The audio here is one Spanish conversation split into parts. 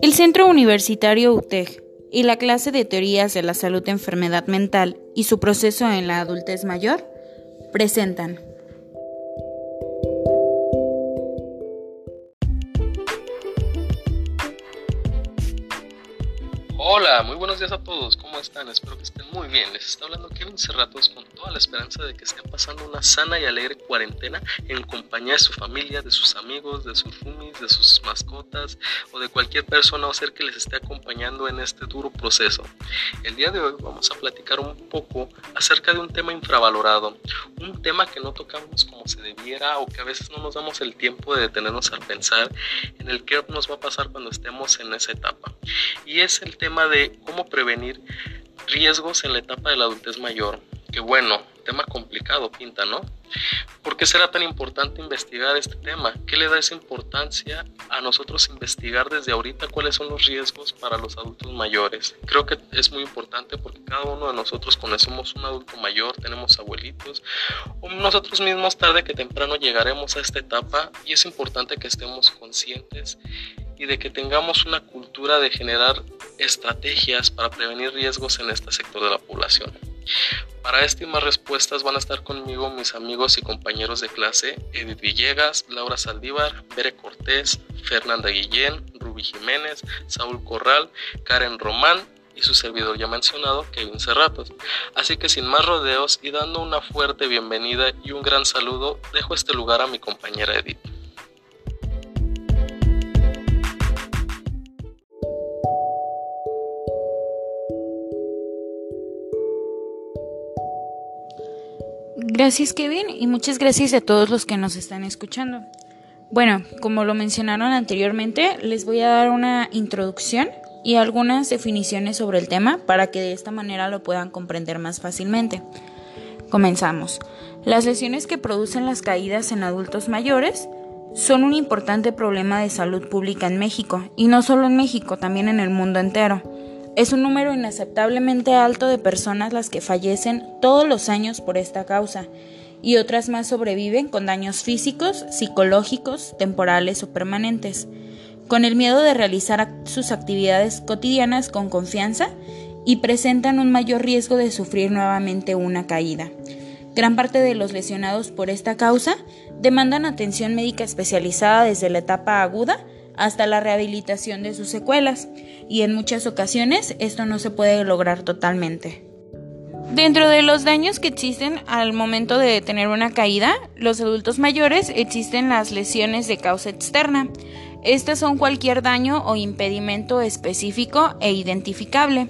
El Centro Universitario UTEG y la clase de teorías de la salud de enfermedad mental y su proceso en la adultez mayor presentan. Hola, muy buenos días a todos, ¿cómo están? Espero que estén muy bien. Les está hablando Kevin Cerratos con toda la esperanza de que estén pasando una sana y alegre cuarentena en compañía de su familia, de sus amigos, de sus roomies, de sus mascotas o de cualquier persona o ser que les esté acompañando en este duro proceso. El día de hoy vamos a platicar un poco acerca de un tema infravalorado, un tema que no tocamos como se debiera o que a veces no nos damos el tiempo de detenernos a pensar en el qué nos va a pasar cuando estemos en esa etapa. Y es el tema de cómo prevenir riesgos en la etapa de la adultez mayor. Que bueno, tema complicado pinta, ¿no? ¿Por qué será tan importante investigar este tema? ¿Qué le da esa importancia a nosotros investigar desde ahorita cuáles son los riesgos para los adultos mayores? Creo que es muy importante porque cada uno de nosotros cuando somos un adulto mayor, tenemos abuelitos, o nosotros mismos tarde que temprano llegaremos a esta etapa y es importante que estemos conscientes y de que tengamos una cultura de generar estrategias para prevenir riesgos en este sector de la población. Para estas y más respuestas van a estar conmigo mis amigos y compañeros de clase Edith Villegas, Laura Saldívar, Bere Cortés, Fernanda Guillén, Ruby Jiménez, Saúl Corral, Karen Román y su servidor ya mencionado, Kevin Cerratos. Así que sin más rodeos y dando una fuerte bienvenida y un gran saludo, dejo este lugar a mi compañera Edith. Gracias Kevin y muchas gracias a todos los que nos están escuchando. Bueno, como lo mencionaron anteriormente, les voy a dar una introducción y algunas definiciones sobre el tema para que de esta manera lo puedan comprender más fácilmente. Comenzamos. Las lesiones que producen las caídas en adultos mayores son un importante problema de salud pública en México, y no solo en México, también en el mundo entero. Es un número inaceptablemente alto de personas las que fallecen todos los años por esta causa y otras más sobreviven con daños físicos, psicológicos, temporales o permanentes, con el miedo de realizar sus actividades cotidianas con confianza y presentan un mayor riesgo de sufrir nuevamente una caída. Gran parte de los lesionados por esta causa demandan atención médica especializada desde la etapa aguda hasta la rehabilitación de sus secuelas, y en muchas ocasiones esto no se puede lograr totalmente. Dentro de los daños que existen al momento de tener una caída, los adultos mayores existen las lesiones de causa externa. Estas son cualquier daño o impedimento específico e identificable.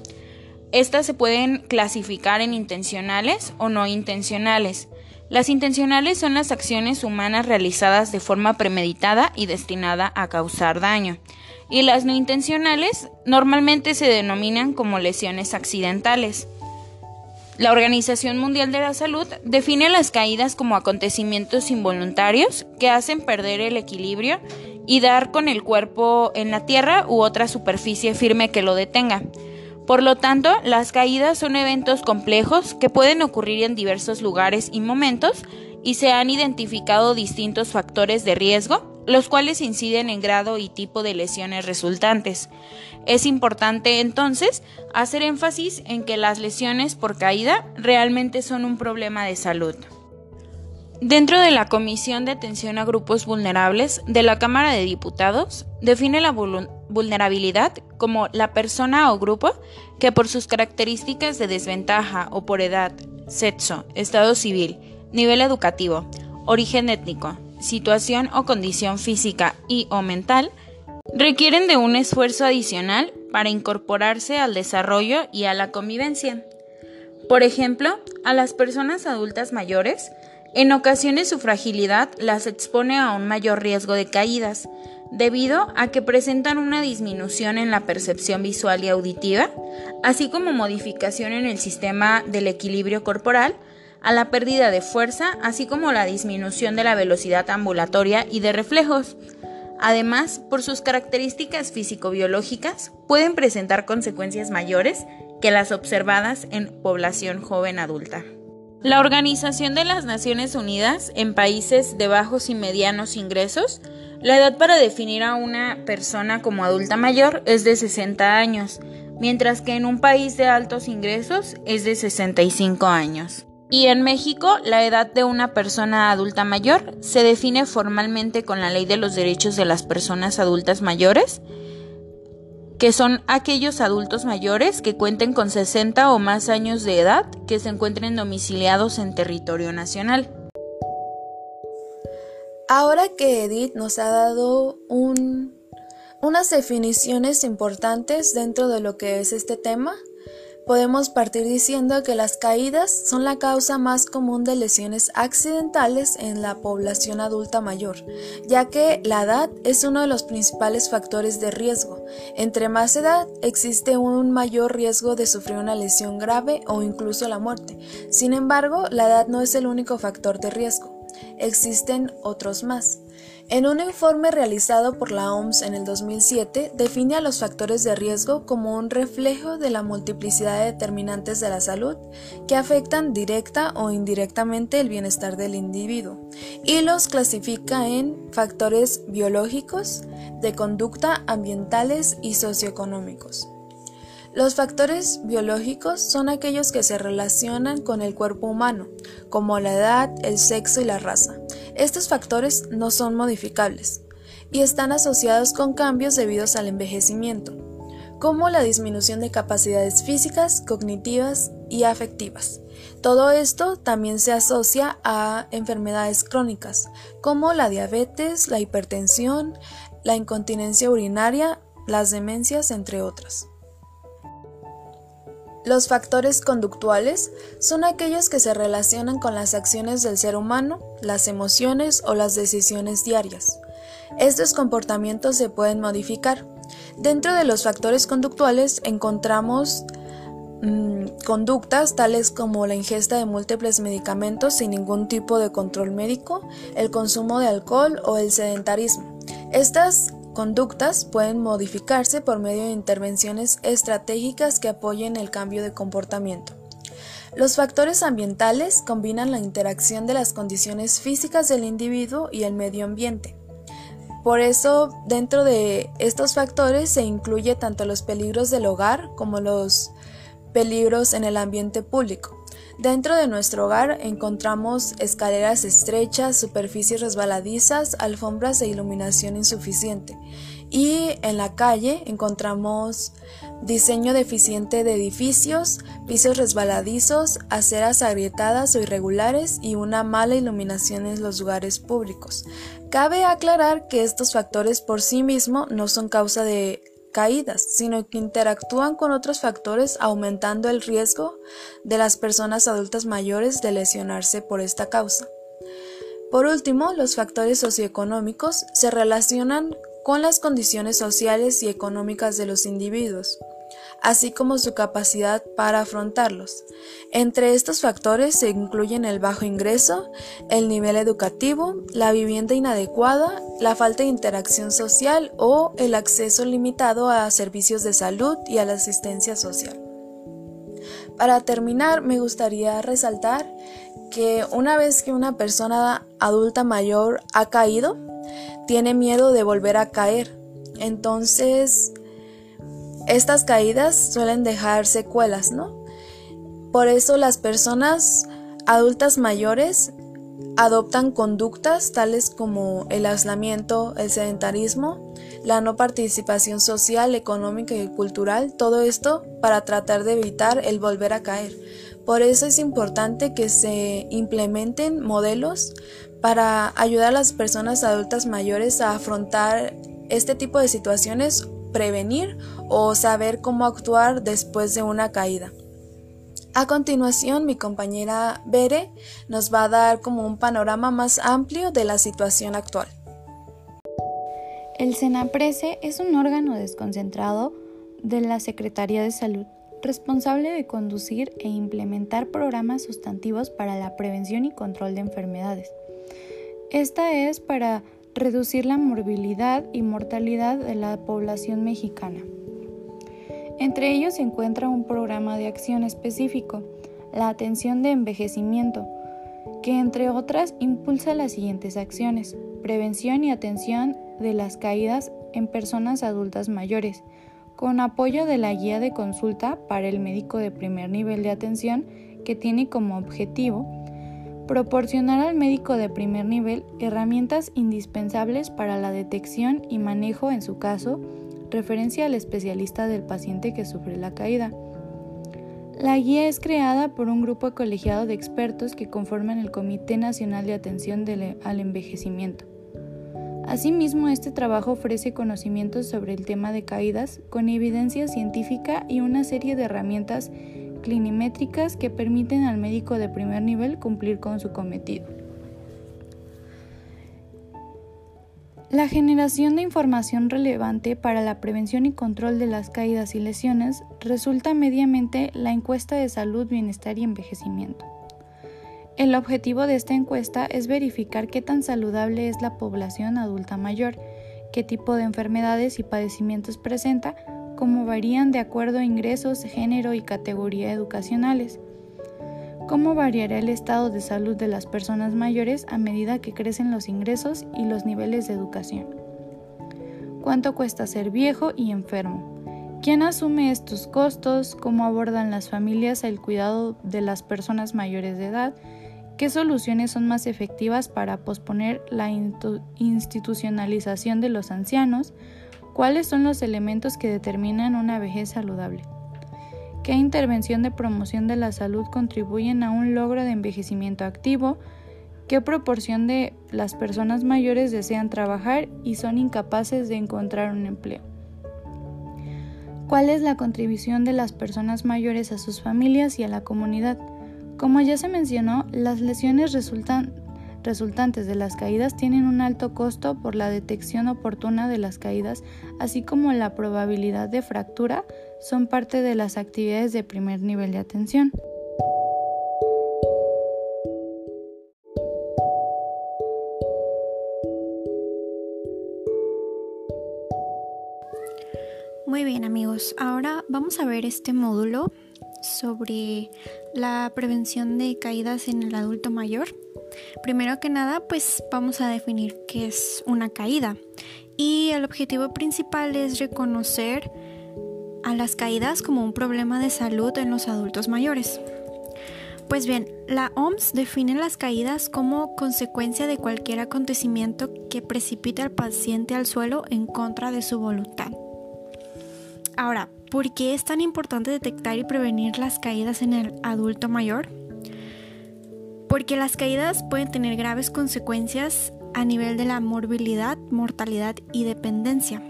Estas se pueden clasificar en intencionales o no intencionales. Las intencionales son las acciones humanas realizadas de forma premeditada y destinada a causar daño. Y las no intencionales normalmente se denominan como lesiones accidentales. La Organización Mundial de la Salud define las caídas como acontecimientos involuntarios que hacen perder el equilibrio y dar con el cuerpo en la tierra u otra superficie firme que lo detenga. Por lo tanto, las caídas son eventos complejos que pueden ocurrir en diversos lugares y momentos y se han identificado distintos factores de riesgo, los cuales inciden en grado y tipo de lesiones resultantes. Es importante entonces hacer énfasis en que las lesiones por caída realmente son un problema de salud. Dentro de la Comisión de Atención a Grupos Vulnerables de la Cámara de Diputados, define la vulnerabilidad como la persona o grupo que por sus características de desventaja o por edad, sexo, estado civil, nivel educativo, origen étnico, situación o condición física y o mental, requieren de un esfuerzo adicional para incorporarse al desarrollo y a la convivencia. Por ejemplo, a las personas adultas mayores, en ocasiones su fragilidad las expone a un mayor riesgo de caídas, debido a que presentan una disminución en la percepción visual y auditiva, así como modificación en el sistema del equilibrio corporal, a la pérdida de fuerza, así como la disminución de la velocidad ambulatoria y de reflejos. Además, por sus características físico-biológicas, pueden presentar consecuencias mayores que las observadas en población joven adulta. La Organización de las Naciones Unidas en países de bajos y medianos ingresos La edad para definir a una persona como adulta mayor es de 60 años, mientras que en un país de altos ingresos es de 65 años. Y en México, la edad de una persona adulta mayor se define formalmente con la Ley de los Derechos de las Personas Adultas Mayores, que son aquellos adultos mayores que cuenten con 60 o más años de edad que se encuentren domiciliados en territorio nacional. Ahora que Edith nos ha dado unas definiciones importantes dentro de lo que es este tema, Podemos partir diciendo que las caídas son la causa más común de lesiones accidentales en la población adulta mayor, ya que la edad es uno de los principales factores de riesgo. Entre más edad existe un mayor riesgo de sufrir una lesión grave o incluso la muerte. Sin embargo, la edad no es el único factor de riesgo. Existen otros más. En un informe realizado por la OMS en el 2007, define a los factores de riesgo como un reflejo de la multiplicidad de determinantes de la salud que afectan directa o indirectamente el bienestar del individuo y los clasifica en factores biológicos, de conducta, ambientales y socioeconómicos. Los factores biológicos son aquellos que se relacionan con el cuerpo humano, como la edad, el sexo y la raza. Estos factores no son modificables y están asociados con cambios debidos al envejecimiento, como la disminución de capacidades físicas, cognitivas y afectivas. Todo esto también se asocia a enfermedades crónicas, como la diabetes, la hipertensión, la incontinencia urinaria, las demencias, entre otras. Los factores conductuales son aquellos que se relacionan con las acciones del ser humano, las emociones o las decisiones diarias. Estos comportamientos se pueden modificar. Dentro de los factores conductuales encontramos mm, conductas tales como la ingesta de múltiples medicamentos sin ningún tipo de control médico, el consumo de alcohol o el sedentarismo. Estas conductas pueden modificarse por medio de intervenciones estratégicas que apoyen el cambio de comportamiento. Los factores ambientales combinan la interacción de las condiciones físicas del individuo y el medio ambiente. Por eso, dentro de estos factores se incluye tanto los peligros del hogar como los peligros en el ambiente público. Dentro de nuestro hogar encontramos escaleras estrechas, superficies resbaladizas, alfombras e iluminación insuficiente. Y en la calle encontramos diseño deficiente de edificios, pisos resbaladizos, aceras agrietadas o irregulares y una mala iluminación en los lugares públicos. Cabe aclarar que estos factores por sí mismos no son causa de caídas, sino que interactúan con otros factores aumentando el riesgo de las personas adultas mayores de lesionarse por esta causa. Por último, los factores socioeconómicos se relacionan con las condiciones sociales y económicas de los individuos así como su capacidad para afrontarlos. Entre estos factores se incluyen el bajo ingreso, el nivel educativo, la vivienda inadecuada, la falta de interacción social o el acceso limitado a servicios de salud y a la asistencia social. Para terminar, me gustaría resaltar que una vez que una persona adulta mayor ha caído, tiene miedo de volver a caer. Entonces, estas caídas suelen dejar secuelas, ¿no? Por eso las personas adultas mayores adoptan conductas tales como el aislamiento, el sedentarismo, la no participación social, económica y cultural, todo esto para tratar de evitar el volver a caer. Por eso es importante que se implementen modelos para ayudar a las personas adultas mayores a afrontar este tipo de situaciones prevenir o saber cómo actuar después de una caída. A continuación, mi compañera Bere nos va a dar como un panorama más amplio de la situación actual. El SENAPRESE es un órgano desconcentrado de la Secretaría de Salud, responsable de conducir e implementar programas sustantivos para la prevención y control de enfermedades. Esta es para reducir la morbilidad y mortalidad de la población mexicana. Entre ellos se encuentra un programa de acción específico, la atención de envejecimiento, que entre otras impulsa las siguientes acciones, prevención y atención de las caídas en personas adultas mayores, con apoyo de la guía de consulta para el médico de primer nivel de atención que tiene como objetivo proporcionar al médico de primer nivel herramientas indispensables para la detección y manejo en su caso, referencia al especialista del paciente que sufre la caída. La guía es creada por un grupo colegiado de expertos que conforman el Comité Nacional de Atención al Envejecimiento. Asimismo, este trabajo ofrece conocimientos sobre el tema de caídas con evidencia científica y una serie de herramientas clinimétricas que permiten al médico de primer nivel cumplir con su cometido. La generación de información relevante para la prevención y control de las caídas y lesiones resulta mediamente la encuesta de salud, bienestar y envejecimiento. El objetivo de esta encuesta es verificar qué tan saludable es la población adulta mayor, qué tipo de enfermedades y padecimientos presenta, cómo varían de acuerdo a ingresos, género y categoría educacionales, cómo variará el estado de salud de las personas mayores a medida que crecen los ingresos y los niveles de educación. ¿Cuánto cuesta ser viejo y enfermo? ¿Quién asume estos costos? ¿Cómo abordan las familias el cuidado de las personas mayores de edad? ¿Qué soluciones son más efectivas para posponer la institucionalización de los ancianos? ¿Cuáles son los elementos que determinan una vejez saludable? qué intervención de promoción de la salud contribuyen a un logro de envejecimiento activo, qué proporción de las personas mayores desean trabajar y son incapaces de encontrar un empleo. ¿Cuál es la contribución de las personas mayores a sus familias y a la comunidad? Como ya se mencionó, las lesiones resultan resultantes de las caídas tienen un alto costo por la detección oportuna de las caídas, así como la probabilidad de fractura, son parte de las actividades de primer nivel de atención. Muy bien amigos, ahora vamos a ver este módulo sobre la prevención de caídas en el adulto mayor. Primero que nada, pues vamos a definir qué es una caída. Y el objetivo principal es reconocer a las caídas como un problema de salud en los adultos mayores. Pues bien, la OMS define las caídas como consecuencia de cualquier acontecimiento que precipite al paciente al suelo en contra de su voluntad. Ahora, ¿por qué es tan importante detectar y prevenir las caídas en el adulto mayor? Porque las caídas pueden tener graves consecuencias a nivel de la morbilidad, mortalidad y dependencia.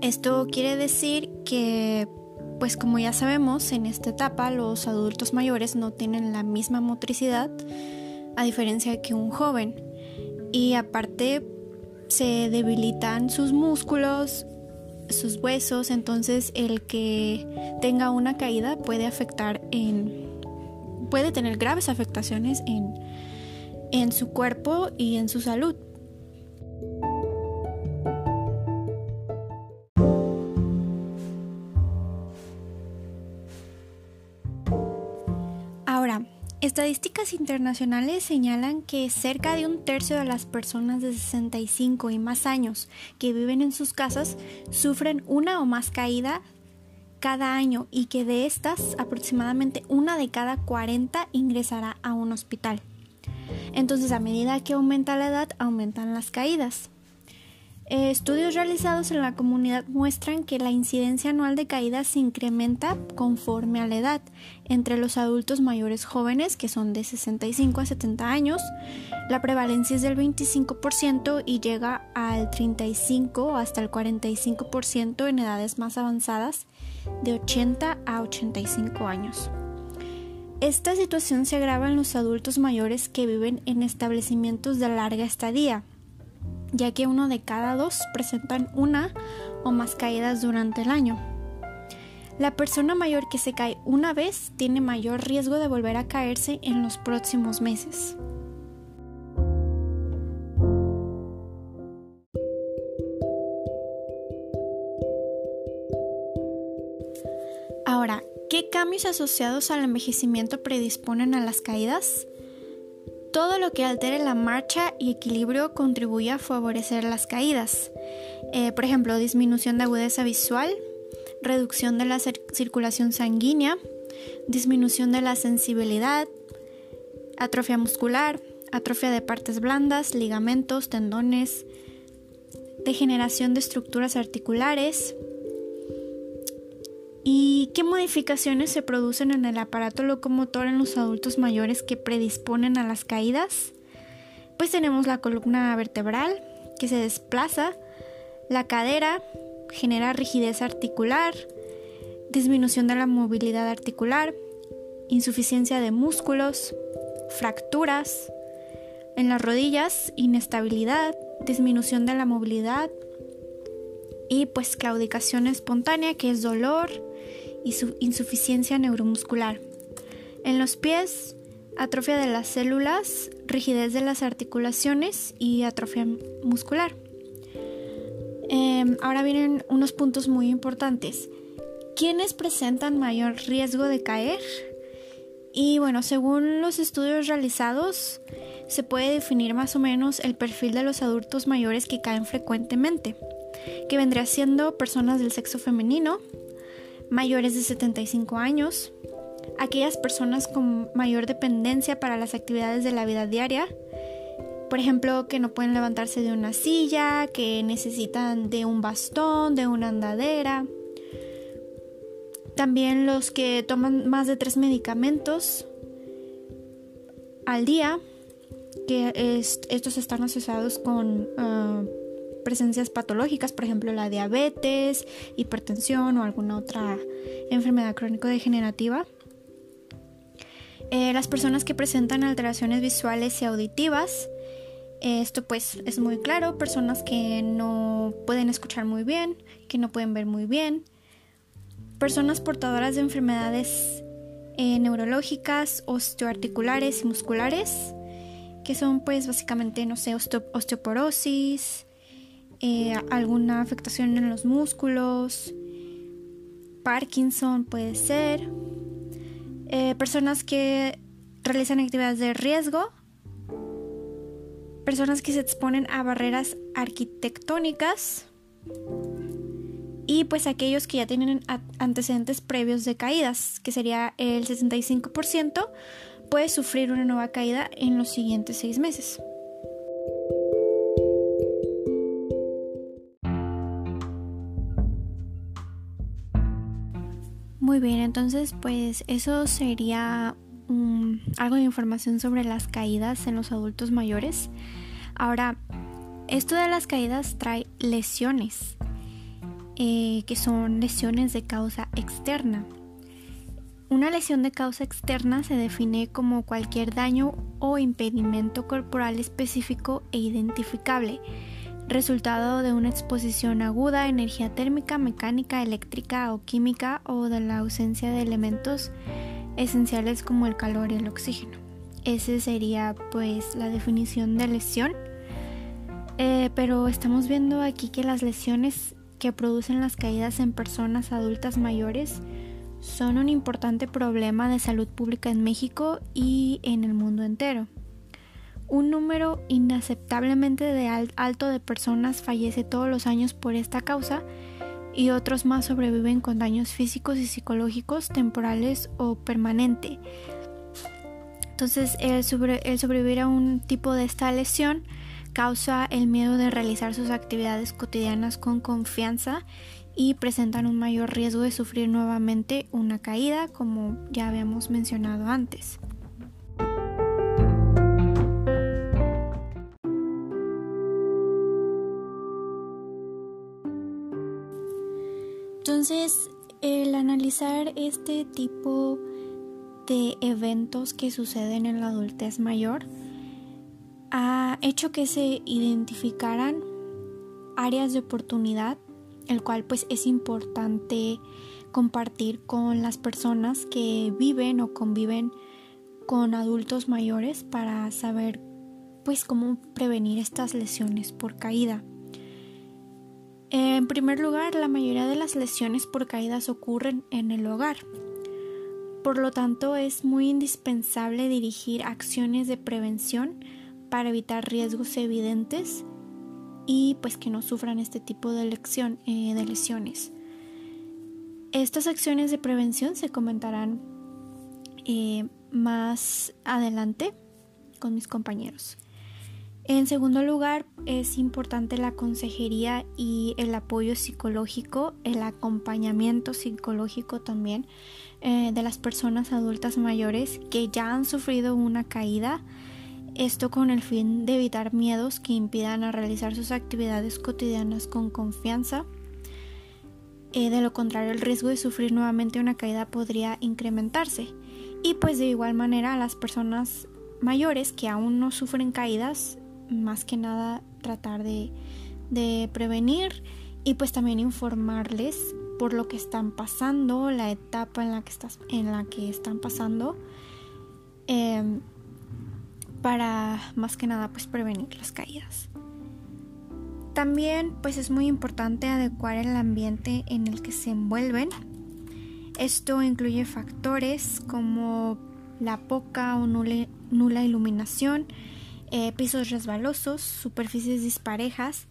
Esto quiere decir que, pues como ya sabemos, en esta etapa los adultos mayores no tienen la misma motricidad a diferencia que un joven. Y aparte se debilitan sus músculos, sus huesos, entonces el que tenga una caída puede afectar en puede tener graves afectaciones en, en su cuerpo y en su salud. Ahora, estadísticas internacionales señalan que cerca de un tercio de las personas de 65 y más años que viven en sus casas sufren una o más caída cada año y que de estas aproximadamente una de cada 40 ingresará a un hospital. Entonces a medida que aumenta la edad aumentan las caídas. Eh, estudios realizados en la comunidad muestran que la incidencia anual de caídas se incrementa conforme a la edad. Entre los adultos mayores jóvenes, que son de 65 a 70 años, la prevalencia es del 25% y llega al 35 hasta el 45% en edades más avanzadas, de 80 a 85 años. Esta situación se agrava en los adultos mayores que viven en establecimientos de larga estadía, ya que uno de cada dos presentan una o más caídas durante el año. La persona mayor que se cae una vez tiene mayor riesgo de volver a caerse en los próximos meses. Cambios asociados al envejecimiento predisponen a las caídas? Todo lo que altere la marcha y equilibrio contribuye a favorecer las caídas. Eh, por ejemplo, disminución de agudeza visual, reducción de la circulación sanguínea, disminución de la sensibilidad, atrofia muscular, atrofia de partes blandas, ligamentos, tendones, degeneración de estructuras articulares. ¿Y qué modificaciones se producen en el aparato locomotor en los adultos mayores que predisponen a las caídas? Pues tenemos la columna vertebral que se desplaza, la cadera genera rigidez articular, disminución de la movilidad articular, insuficiencia de músculos, fracturas, en las rodillas, inestabilidad, disminución de la movilidad y pues claudicación espontánea que es dolor y su insuficiencia neuromuscular. En los pies, atrofia de las células, rigidez de las articulaciones y atrofia muscular. Em, ahora vienen unos puntos muy importantes. ¿Quiénes presentan mayor riesgo de caer? Y bueno, según los estudios realizados, se puede definir más o menos el perfil de los adultos mayores que caen frecuentemente, que vendría siendo personas del sexo femenino, mayores de 75 años, aquellas personas con mayor dependencia para las actividades de la vida diaria, por ejemplo, que no pueden levantarse de una silla, que necesitan de un bastón, de una andadera, también los que toman más de tres medicamentos al día, que estos están asociados con ah, presencias patológicas, por ejemplo la diabetes, hipertensión o alguna otra enfermedad crónico-degenerativa. Eh, las personas que presentan alteraciones visuales y auditivas, esto pues es muy claro, personas que no pueden escuchar muy bien, que no pueden ver muy bien, personas portadoras de enfermedades eh, neurológicas, osteoarticulares y musculares, que son pues básicamente, no sé, osteoporosis, eh, alguna afectación en los músculos, Parkinson puede ser, eh, personas que realizan actividades de riesgo, personas que se exponen a barreras arquitectónicas, y pues aquellos que ya tienen antecedentes previos de caídas, que sería el 65%, puede sufrir una nueva caída en los siguientes seis meses. Muy bien, entonces pues eso sería algo de información sobre las caídas en los adultos mayores. Ahora, esto de las caídas trae lesiones eh, que son lesiones de causa externa. Una lesión de causa externa se define como cualquier daño o impedimento corporal específico e identificable, resultado de una exposición aguda a energía térmica, mecánica, eléctrica o química o de la ausencia de elementos esenciales como el calor y el oxígeno. Esa sería pues la definición de lesión. Eh, pero estamos viendo aquí que las lesiones que producen las caídas en personas adultas mayores son un importante problema de salud pública en México y en el mundo entero. Un número inaceptablemente de alto de personas fallece todos los años por esta causa y otros más sobreviven con daños físicos y psicológicos temporales o permanente. Entonces, el, el sobrevivir a un tipo de esta lesión causa el miedo de realizar sus actividades cotidianas con confianza y presentan un mayor riesgo de sufrir nuevamente una caída, como ya habíamos mencionado antes. Entonces, el analizar este tipo de eventos que suceden en la adultez mayor, ha hecho que se identificaran áreas de oportunidad, el cual pues es importante compartir con las personas que viven o conviven con adultos mayores para saber pues cómo prevenir estas lesiones por caída. En primer lugar, la mayoría de las lesiones por caídas ocurren en el hogar. Por lo tanto, es muy indispensable dirigir acciones de prevención para evitar riesgos evidentes y pues que no sufran este tipo de, eh, de lesiones. Estas acciones de prevención se comentarán eh, más adelante con mis compañeros. En segundo lugar, es importante la consejería y el apoyo psicológico, el acompañamiento psicológico también eh, de las personas adultas mayores que ya han sufrido una caída. Esto con el fin de evitar miedos que impidan a realizar sus actividades cotidianas con confianza. Eh, de lo contrario, el riesgo de sufrir nuevamente una caída podría incrementarse. Y pues de igual manera, las personas mayores que aún no sufren caídas más que nada tratar de, prevenir y pues también informarles por lo que están pasando, la etapa en la que, estás, en la que están pasando, em, para más que nada pues prevenir las caídas. También pues es muy importante adecuar el ambiente en el que se envuelven. Esto incluye factores como la poca o nula iluminación, eh, pisos resbalosos, superficies disparejas,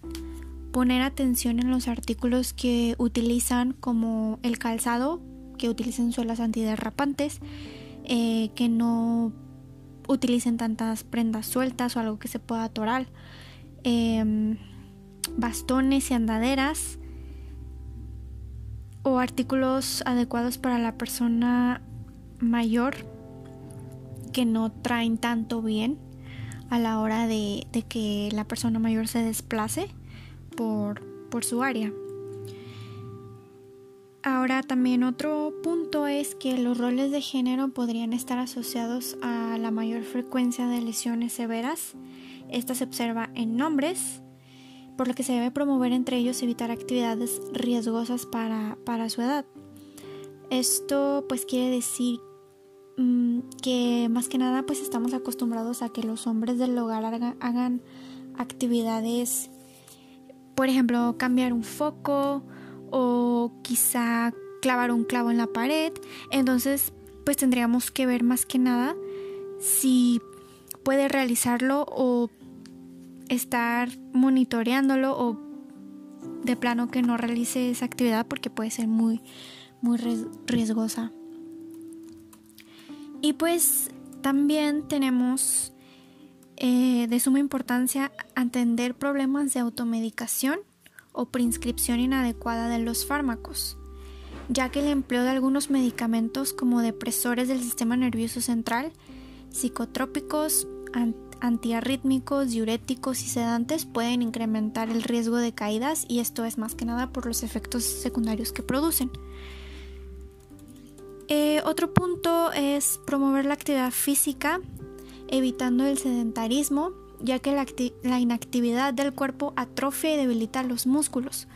poner atención en los artículos que utilizan como el calzado, que utilicen suelas antiderrapantes, eh, que no utilicen tantas prendas sueltas o algo que se pueda atorar, em, bastones y andaderas o artículos adecuados para la persona mayor que no traen tanto bien a la hora de, que la persona mayor se desplace por, por su área. Ahora también otro punto es que los roles de género podrían estar asociados a la mayor frecuencia de lesiones severas. Esta se observa en hombres, por lo que se debe promover entre ellos evitar actividades riesgosas para, para su edad. Esto pues quiere decir que más que nada pues estamos acostumbrados a que los hombres del hogar hagan, actividades, por ejemplo, cambiar un foco o quizá clavar un clavo en la pared. Entonces, pues tendríamos que ver más que nada si puede realizarlo o estar monitoreándolo o de plano que no realice esa actividad porque puede ser muy muy riesgosa. Y pues también tenemos eh, de suma importancia atender problemas de automedicación o prescripción inadecuada de los fármacos, ya que el empleo de algunos medicamentos como depresores del sistema nervioso central, psicotrópicos, antiarrítmicos, diuréticos y sedantes pueden incrementar el riesgo de caídas y esto es más que nada por los efectos secundarios que producen. Eh, otro punto es promover la actividad física, evitando el sedentarismo, ya que la, inactividad del cuerpo atrofia y debilita los músculos,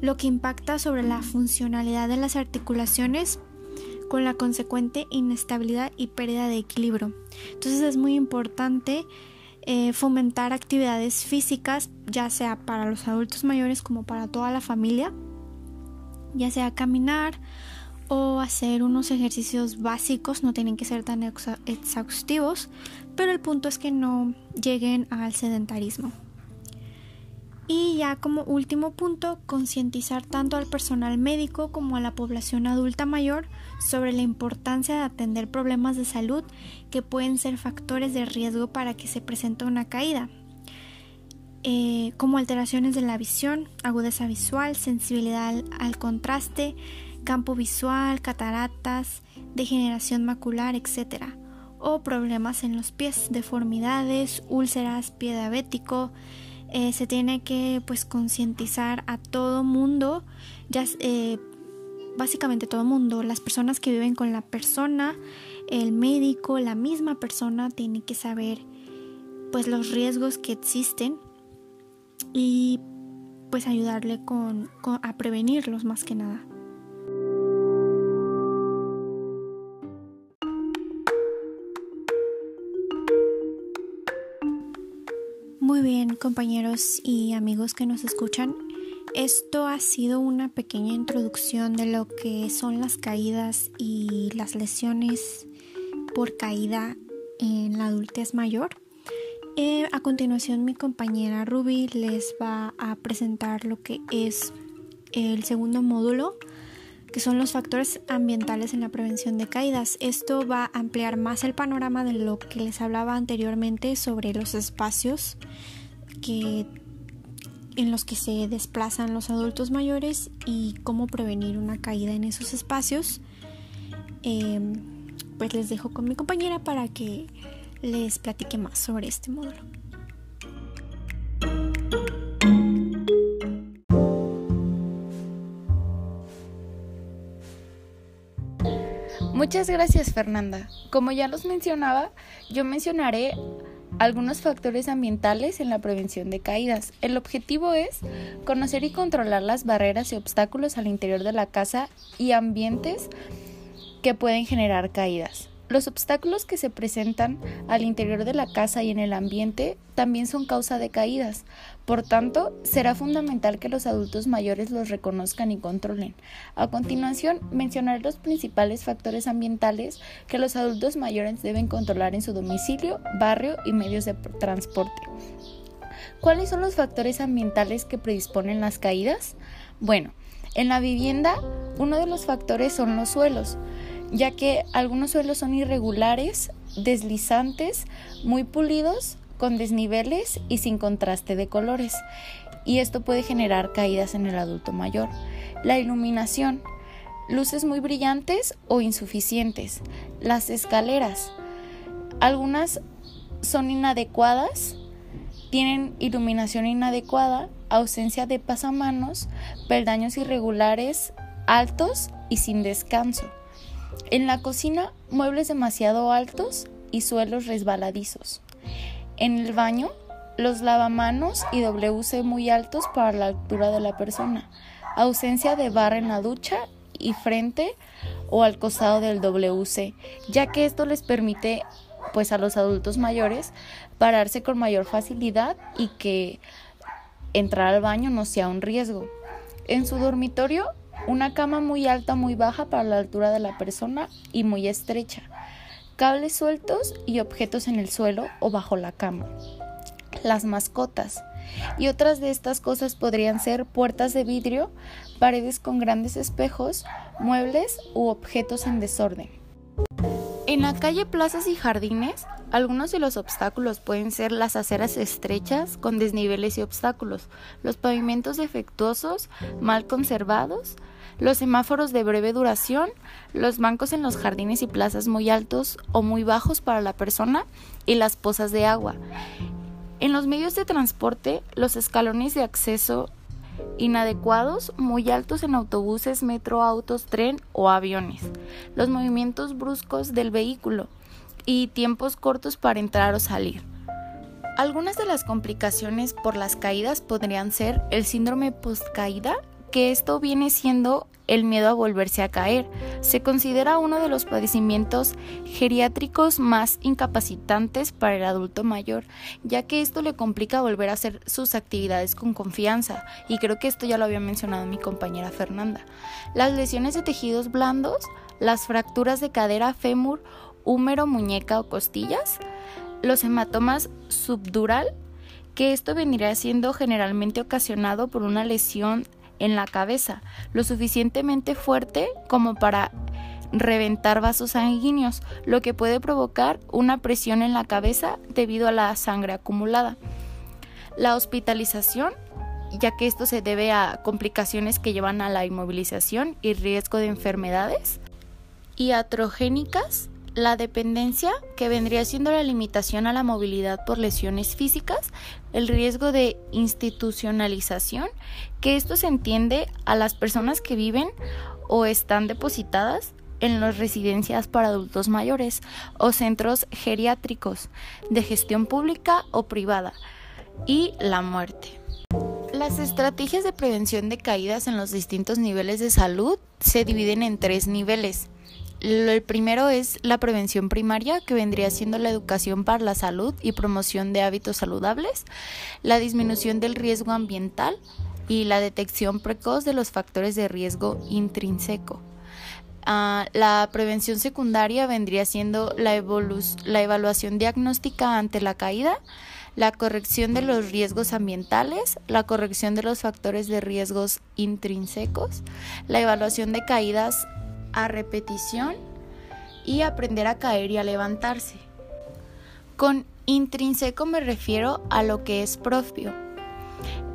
lo que impacta sobre la funcionalidad de las articulaciones con la consecuente inestabilidad y pérdida de equilibrio. Entonces es muy importante eh, fomentar actividades físicas, ya sea para los adultos mayores como para toda la familia, ya sea caminar, o hacer unos ejercicios básicos, no tienen que ser tan exhaustivos, pero el punto es que no lleguen al sedentarismo. Y ya como último punto, concientizar tanto al personal médico como a la población adulta mayor sobre la importancia de atender problemas de salud que pueden ser factores de riesgo para que se presente una caída, eh, como alteraciones de la visión, agudeza visual, sensibilidad al contraste, campo visual, cataratas, degeneración macular, etc. O problemas en los pies, deformidades, úlceras, pie diabético. Eh, se tiene que pues concientizar a todo mundo, ya eh, básicamente todo mundo, las personas que viven con la persona, el médico, la misma persona tiene que saber pues los riesgos que existen y pues ayudarle a prevenirlos más que nada. Compañeros y amigos que nos escuchan. esto ha sido una pequeña introducción de lo que son las caídas y las lesiones por caída en la adultez mayor. Eh, a continuación mi compañera Ruby les va a presentar lo que es el segundo módulo, que son los factores ambientales en la prevención de caídas. Esto va a ampliar más el panorama de lo que les hablaba anteriormente sobre los espacios que en los que se desplazan los adultos mayores y cómo prevenir una caída en esos espacios. Em, pues les dejo con mi compañera para que les platique más sobre este módulo. Muchas gracias Fernanda. Como ya los mencionaba, yo mencionaré algunos factores ambientales en la prevención de caídas. El objetivo es conocer y controlar las barreras y obstáculos al interior de la casa y ambientes que pueden generar caídas. Los obstáculos que se presentan al interior de la casa y en el ambiente también son causa de caídas. Por tanto, será fundamental que los adultos mayores los reconozcan y controlen. A continuación, mencionaré los principales factores ambientales que los adultos mayores deben controlar en su domicilio, barrio y medios de transporte. ¿Cuáles son los factores ambientales que predisponen las caídas? Bueno, en la vivienda, uno de los factores son los suelos ya que algunos suelos son irregulares, deslizantes, muy pulidos, con desniveles y sin contraste de colores, y esto puede generar caídas en el adulto mayor. La iluminación, luces muy brillantes o insuficientes. Las escaleras, algunas son inadecuadas, tienen iluminación inadecuada, ausencia de pasamanos, peldaños irregulares, altos y sin descanso. En la cocina, muebles demasiado altos y suelos resbaladizos. En el baño, los lavamanos y WC muy altos para la altura de la persona. Ausencia de barra en la ducha y frente o al costado del WC, ya que esto les permite pues a los adultos mayores pararse con mayor facilidad y que entrar al baño no sea un riesgo. En su dormitorio una cama muy alta, muy baja para la altura de la persona y muy estrecha. Cables sueltos y objetos en el suelo o bajo la cama. Las mascotas. Y otras de estas cosas podrían ser puertas de vidrio, paredes con grandes espejos, muebles u objetos en desorden. En la calle, plazas y jardines, algunos de los obstáculos pueden ser las aceras estrechas con desniveles y obstáculos, los pavimentos defectuosos, mal conservados, los semáforos de breve duración, los bancos en los jardines y plazas muy altos o muy bajos para la persona y las pozas de agua. En los medios de transporte, los escalones de acceso inadecuados, muy altos en autobuses, metro, autos, tren o aviones, los movimientos bruscos del vehículo y tiempos cortos para entrar o salir. Algunas de las complicaciones por las caídas podrían ser el síndrome postcaída, que esto viene siendo el miedo a volverse a caer. Se considera uno de los padecimientos geriátricos más incapacitantes para el adulto mayor, ya que esto le complica volver a hacer sus actividades con confianza, y creo que esto ya lo había mencionado mi compañera Fernanda. Las lesiones de tejidos blandos, las fracturas de cadera, fémur, húmero, muñeca o costillas, los hematomas subdural, que esto vendría siendo generalmente ocasionado por una lesión en la cabeza, lo suficientemente fuerte como para reventar vasos sanguíneos, lo que puede provocar una presión en la cabeza debido a la sangre acumulada. La hospitalización, ya que esto se debe a complicaciones que llevan a la inmovilización y riesgo de enfermedades. Iatrogénicas, la dependencia, que vendría siendo la limitación a la movilidad por lesiones físicas, el riesgo de institucionalización, que esto se entiende a las personas que viven o están depositadas en las residencias para adultos mayores o centros geriátricos de gestión pública o privada, y la muerte. Las estrategias de prevención de caídas en los distintos niveles de salud se dividen en tres niveles el primero es la prevención primaria, que vendría siendo la educación para la salud y promoción de hábitos saludables, la disminución del riesgo ambiental y la detección precoz de los factores de riesgo intrínseco. Ah, la prevención secundaria vendría siendo la, la evaluación diagnóstica ante la caída, la corrección de los riesgos ambientales, la corrección de los factores de riesgos intrínsecos, la evaluación de caídas a repetición y aprender a caer y a levantarse. Con intrínseco me refiero a lo que es propio.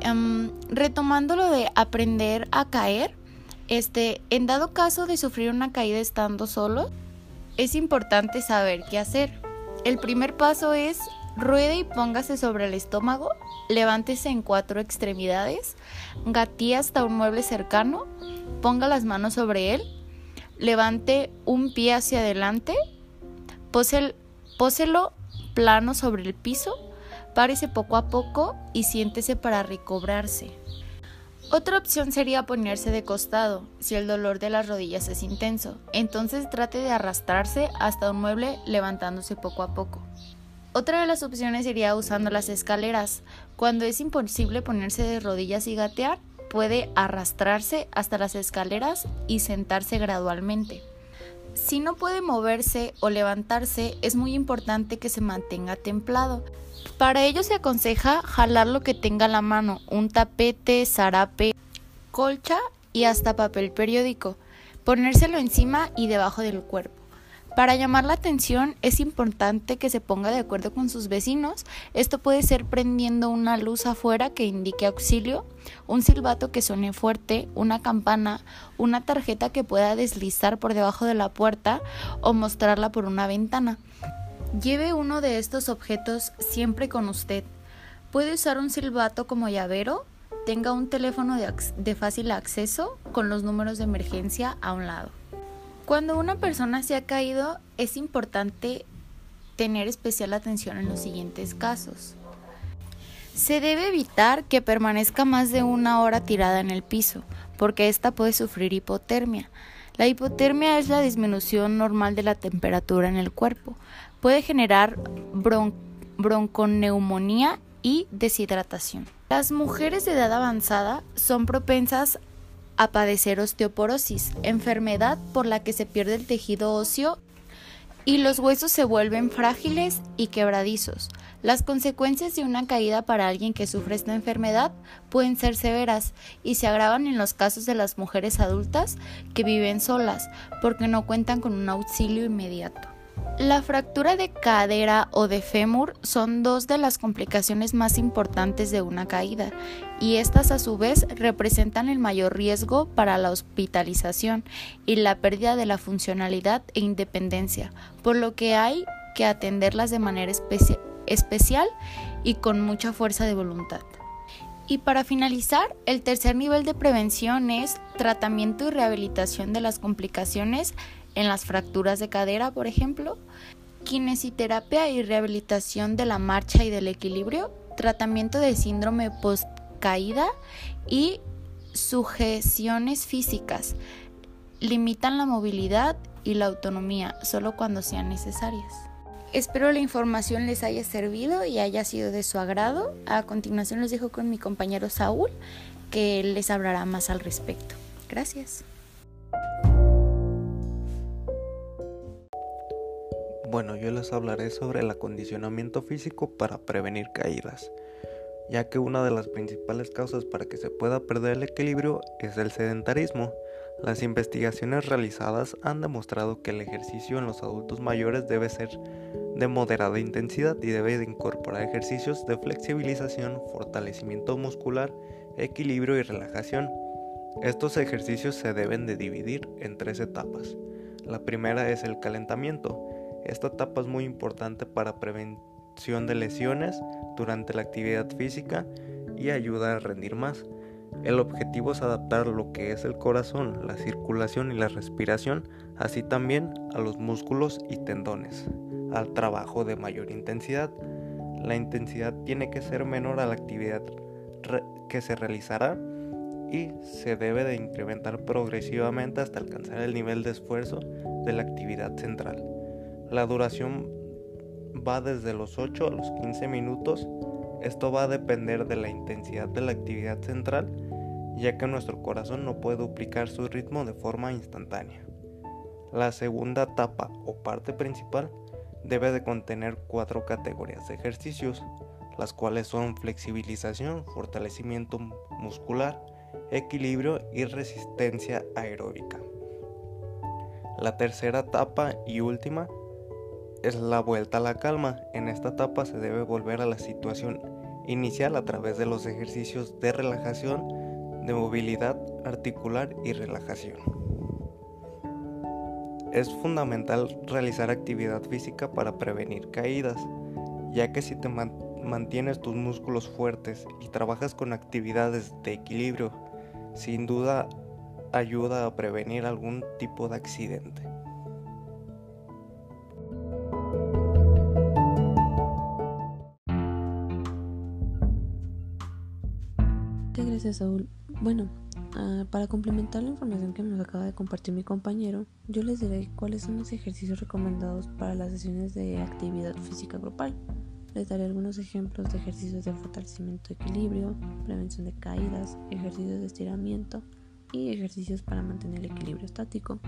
Em, retomando lo de aprender a caer, este, en dado caso de sufrir una caída estando solo, es importante saber qué hacer. El primer paso es ruede y póngase sobre el estómago, levántese en cuatro extremidades, gatee hasta un mueble cercano, ponga las manos sobre él, levante un pie hacia adelante, póselo plano sobre el piso, párese poco a poco y siéntese para recobrarse. Otra opción sería ponerse de costado, si el dolor de las rodillas es intenso. Entonces trate de arrastrarse hasta un mueble levantándose poco a poco. Otra de las opciones sería usando las escaleras. Cuando es imposible ponerse de rodillas y gatear, puede arrastrarse hasta las escaleras y sentarse gradualmente. Si no puede moverse o levantarse, es muy importante que se mantenga templado. Para ello se aconseja jalar lo que tenga la mano, un tapete, zarape, colcha y hasta papel periódico, ponérselo encima y debajo del cuerpo. Para llamar la atención es importante que se ponga de acuerdo con sus vecinos. Esto puede ser prendiendo una luz afuera que indique auxilio, un silbato que suene fuerte, una campana, una tarjeta que pueda deslizar por debajo de la puerta o mostrarla por una ventana. Lleve uno de estos objetos siempre con usted. Puede usar un silbato como llavero, tenga un teléfono de, de fácil acceso con los números de emergencia a un lado. Cuando una persona se ha caído, es importante tener especial atención en los siguientes casos. Se debe evitar que permanezca más de una hora tirada en el piso, porque ésta puede sufrir hipotermia. La hipotermia es la disminución normal de la temperatura en el cuerpo. Puede generar bronconeumonía y deshidratación. Las mujeres de edad avanzada son propensas a padecer osteoporosis, enfermedad por la que se pierde el tejido óseo y los huesos se vuelven frágiles y quebradizos. Las consecuencias de una caída para alguien que sufre esta enfermedad pueden ser severas y se agravan en los casos de las mujeres adultas que viven solas porque no cuentan con un auxilio inmediato. La fractura de cadera o de fémur son dos de las complicaciones más importantes de una caída y estas a su vez representan el mayor riesgo para la hospitalización y la pérdida de la funcionalidad e independencia, por lo que hay que atenderlas de manera especial y con mucha fuerza de voluntad. Y para finalizar, el tercer nivel de prevención es tratamiento y rehabilitación de las complicaciones en las fracturas de cadera, por ejemplo, kinesiterapia y rehabilitación de la marcha y del equilibrio, tratamiento de síndrome post-caída y sujeciones físicas. Limitan la movilidad y la autonomía solo cuando sean necesarias. Espero la información les haya servido y haya sido de su agrado. A continuación los dejo con mi compañero Saúl, que les hablará más al respecto. Gracias. Bueno, yo les hablaré sobre el acondicionamiento físico para prevenir caídas, ya que una de las principales causas para que se pueda perder el equilibrio es el sedentarismo. Las investigaciones realizadas han demostrado que el ejercicio en los adultos mayores debe ser de moderada intensidad y debe de incorporar ejercicios de flexibilización, fortalecimiento muscular, equilibrio y relajación. Estos ejercicios se deben de dividir en tres etapas. La primera es el calentamiento, esta etapa es muy importante para prevención de lesiones durante la actividad física y ayuda a rendir más. El objetivo es adaptar lo que es el corazón, la circulación y la respiración, así también a los músculos y tendones, al trabajo de mayor intensidad. La intensidad tiene que ser menor a la actividad que se realizará y se debe de incrementar progresivamente hasta alcanzar el nivel de esfuerzo de la actividad central. La duración va desde los 8 a los 15 minutos. Esto va a depender de la intensidad de la actividad central ya que nuestro corazón no puede duplicar su ritmo de forma instantánea. La segunda etapa o parte principal debe de contener cuatro categorías de ejercicios, las cuales son flexibilización, fortalecimiento muscular, equilibrio y resistencia aeróbica. La tercera etapa y última es la vuelta a la calma. En esta etapa se debe volver a la situación inicial a través de los ejercicios de relajación, de movilidad articular y relajación. Es fundamental realizar actividad física para prevenir caídas, ya que si te mantienes tus músculos fuertes y trabajas con actividades de equilibrio, sin duda ayuda a prevenir algún tipo de accidente. Gracias, Saúl. Bueno, ah, para complementar la información que nos acaba de compartir mi compañero, yo les diré cuáles son los ejercicios recomendados para las sesiones de actividad física grupal. Les daré algunos ejemplos de ejercicios de fortalecimiento de equilibrio, prevención de caídas, ejercicios de estiramiento y ejercicios para mantener el equilibrio estático.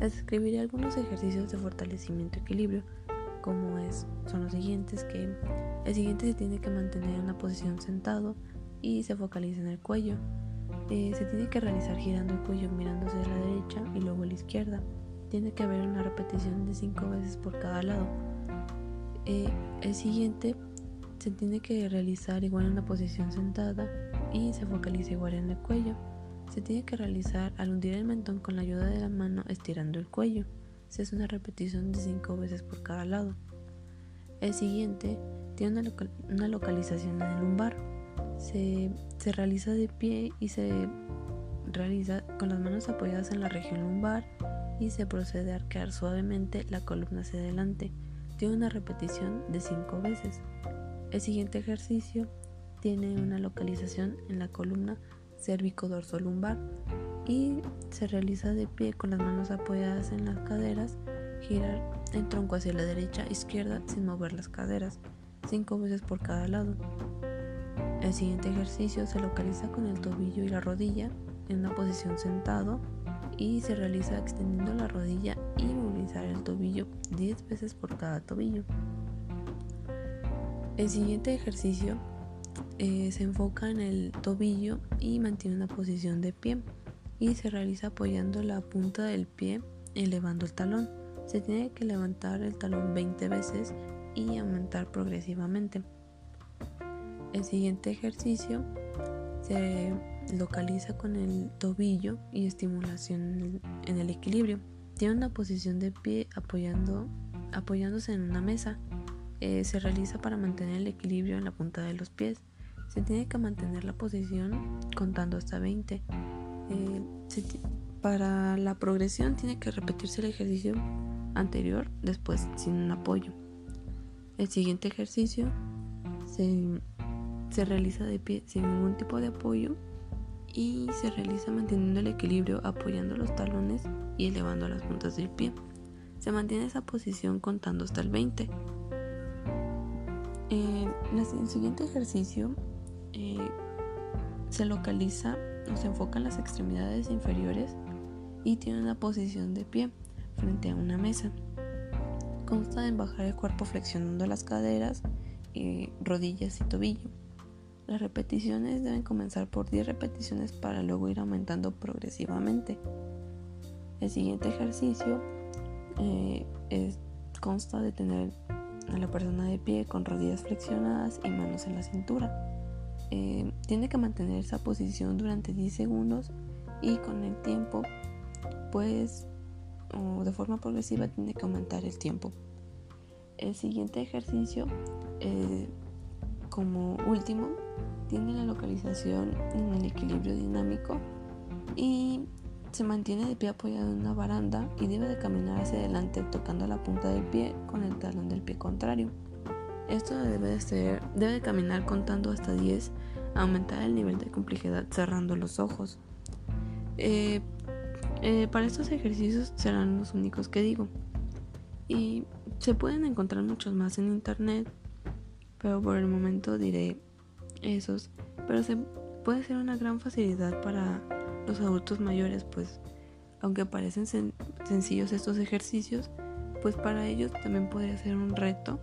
Les escribiré algunos ejercicios de fortalecimiento de equilibrio, como es, son los siguientes, que el siguiente se tiene que mantener en una posición sentado y se focaliza en el cuello. Eh, se tiene que realizar girando el cuello mirándose a la derecha y luego a la izquierda. Tiene que haber una repetición de 5 veces por cada lado eh, el siguiente se tiene que realizar igual en una posición sentada y se focaliza igual en el cuello. Se tiene que realizar al hundir el mentón con la ayuda de la mano estirando el cuello. Se hace una repetición de 5 veces por cada lado. El siguiente tiene una, localización en el lumbar. Se, realiza de pie y se realiza con las manos apoyadas en la región lumbar y se procede a arquear suavemente la columna hacia adelante tiene una repetición de 5 veces. El siguiente ejercicio tiene una localización en la columna cérvico-dorso-lumbar y se realiza de pie con las manos apoyadas en las caderas, girar el tronco hacia la derecha izquierda sin mover las caderas, 5 veces por cada lado. El siguiente ejercicio se localiza con el tobillo y la rodilla en una posición sentado y se realiza extendiendo la rodilla y movilizar el tobillo 10 veces por cada tobillo. El siguiente ejercicio eh, se enfoca en el tobillo y mantiene una posición de pie y se realiza apoyando la punta del pie elevando el talón. Se tiene que levantar el talón 20 veces y aumentar progresivamente. El siguiente ejercicio se localiza con el tobillo y estimulación en el, equilibrio. Tiene una posición de pie apoyando, apoyándose en una mesa. Eh, se realiza para mantener el equilibrio en la punta de los pies. Se tiene que mantener la posición contando hasta 20. Eh, para la progresión tiene que repetirse el ejercicio anterior después sin un apoyo. El siguiente ejercicio se, se realiza de pie sin ningún tipo de apoyo y se realiza manteniendo el equilibrio apoyando los talones y elevando las puntas del pie. Se mantiene esa posición contando hasta el 20. Eh, el siguiente ejercicio eh, se localiza o se enfoca en las extremidades inferiores y tiene una posición de pie frente a una mesa. Consta en bajar el cuerpo flexionando las caderas, y rodillas y tobillo. Las repeticiones deben comenzar por 10 repeticiones para luego ir aumentando progresivamente. El siguiente ejercicio eh, consta de tener a la persona de pie con rodillas flexionadas y manos en la cintura. Eh, tiene que mantener esa posición durante 10 segundos y con el tiempo, pues, o de forma progresiva, tiene que aumentar el tiempo. El siguiente ejercicio, eh, como último, tiene la localización en el equilibrio dinámico y se mantiene de pie apoyado en una baranda y debe de caminar hacia adelante tocando la punta del pie con el talón del pie contrario. Esto debe de, ser, debe de caminar contando hasta 10, aumentar el nivel de complejidad cerrando los ojos. Eh, eh, para estos ejercicios serán los únicos que digo. Y se pueden encontrar muchos más en internet, pero por el momento diré esos, pero puede ser una gran facilidad para los adultos mayores, pues aunque parecen sencillos estos ejercicios, pues para ellos también podría ser un reto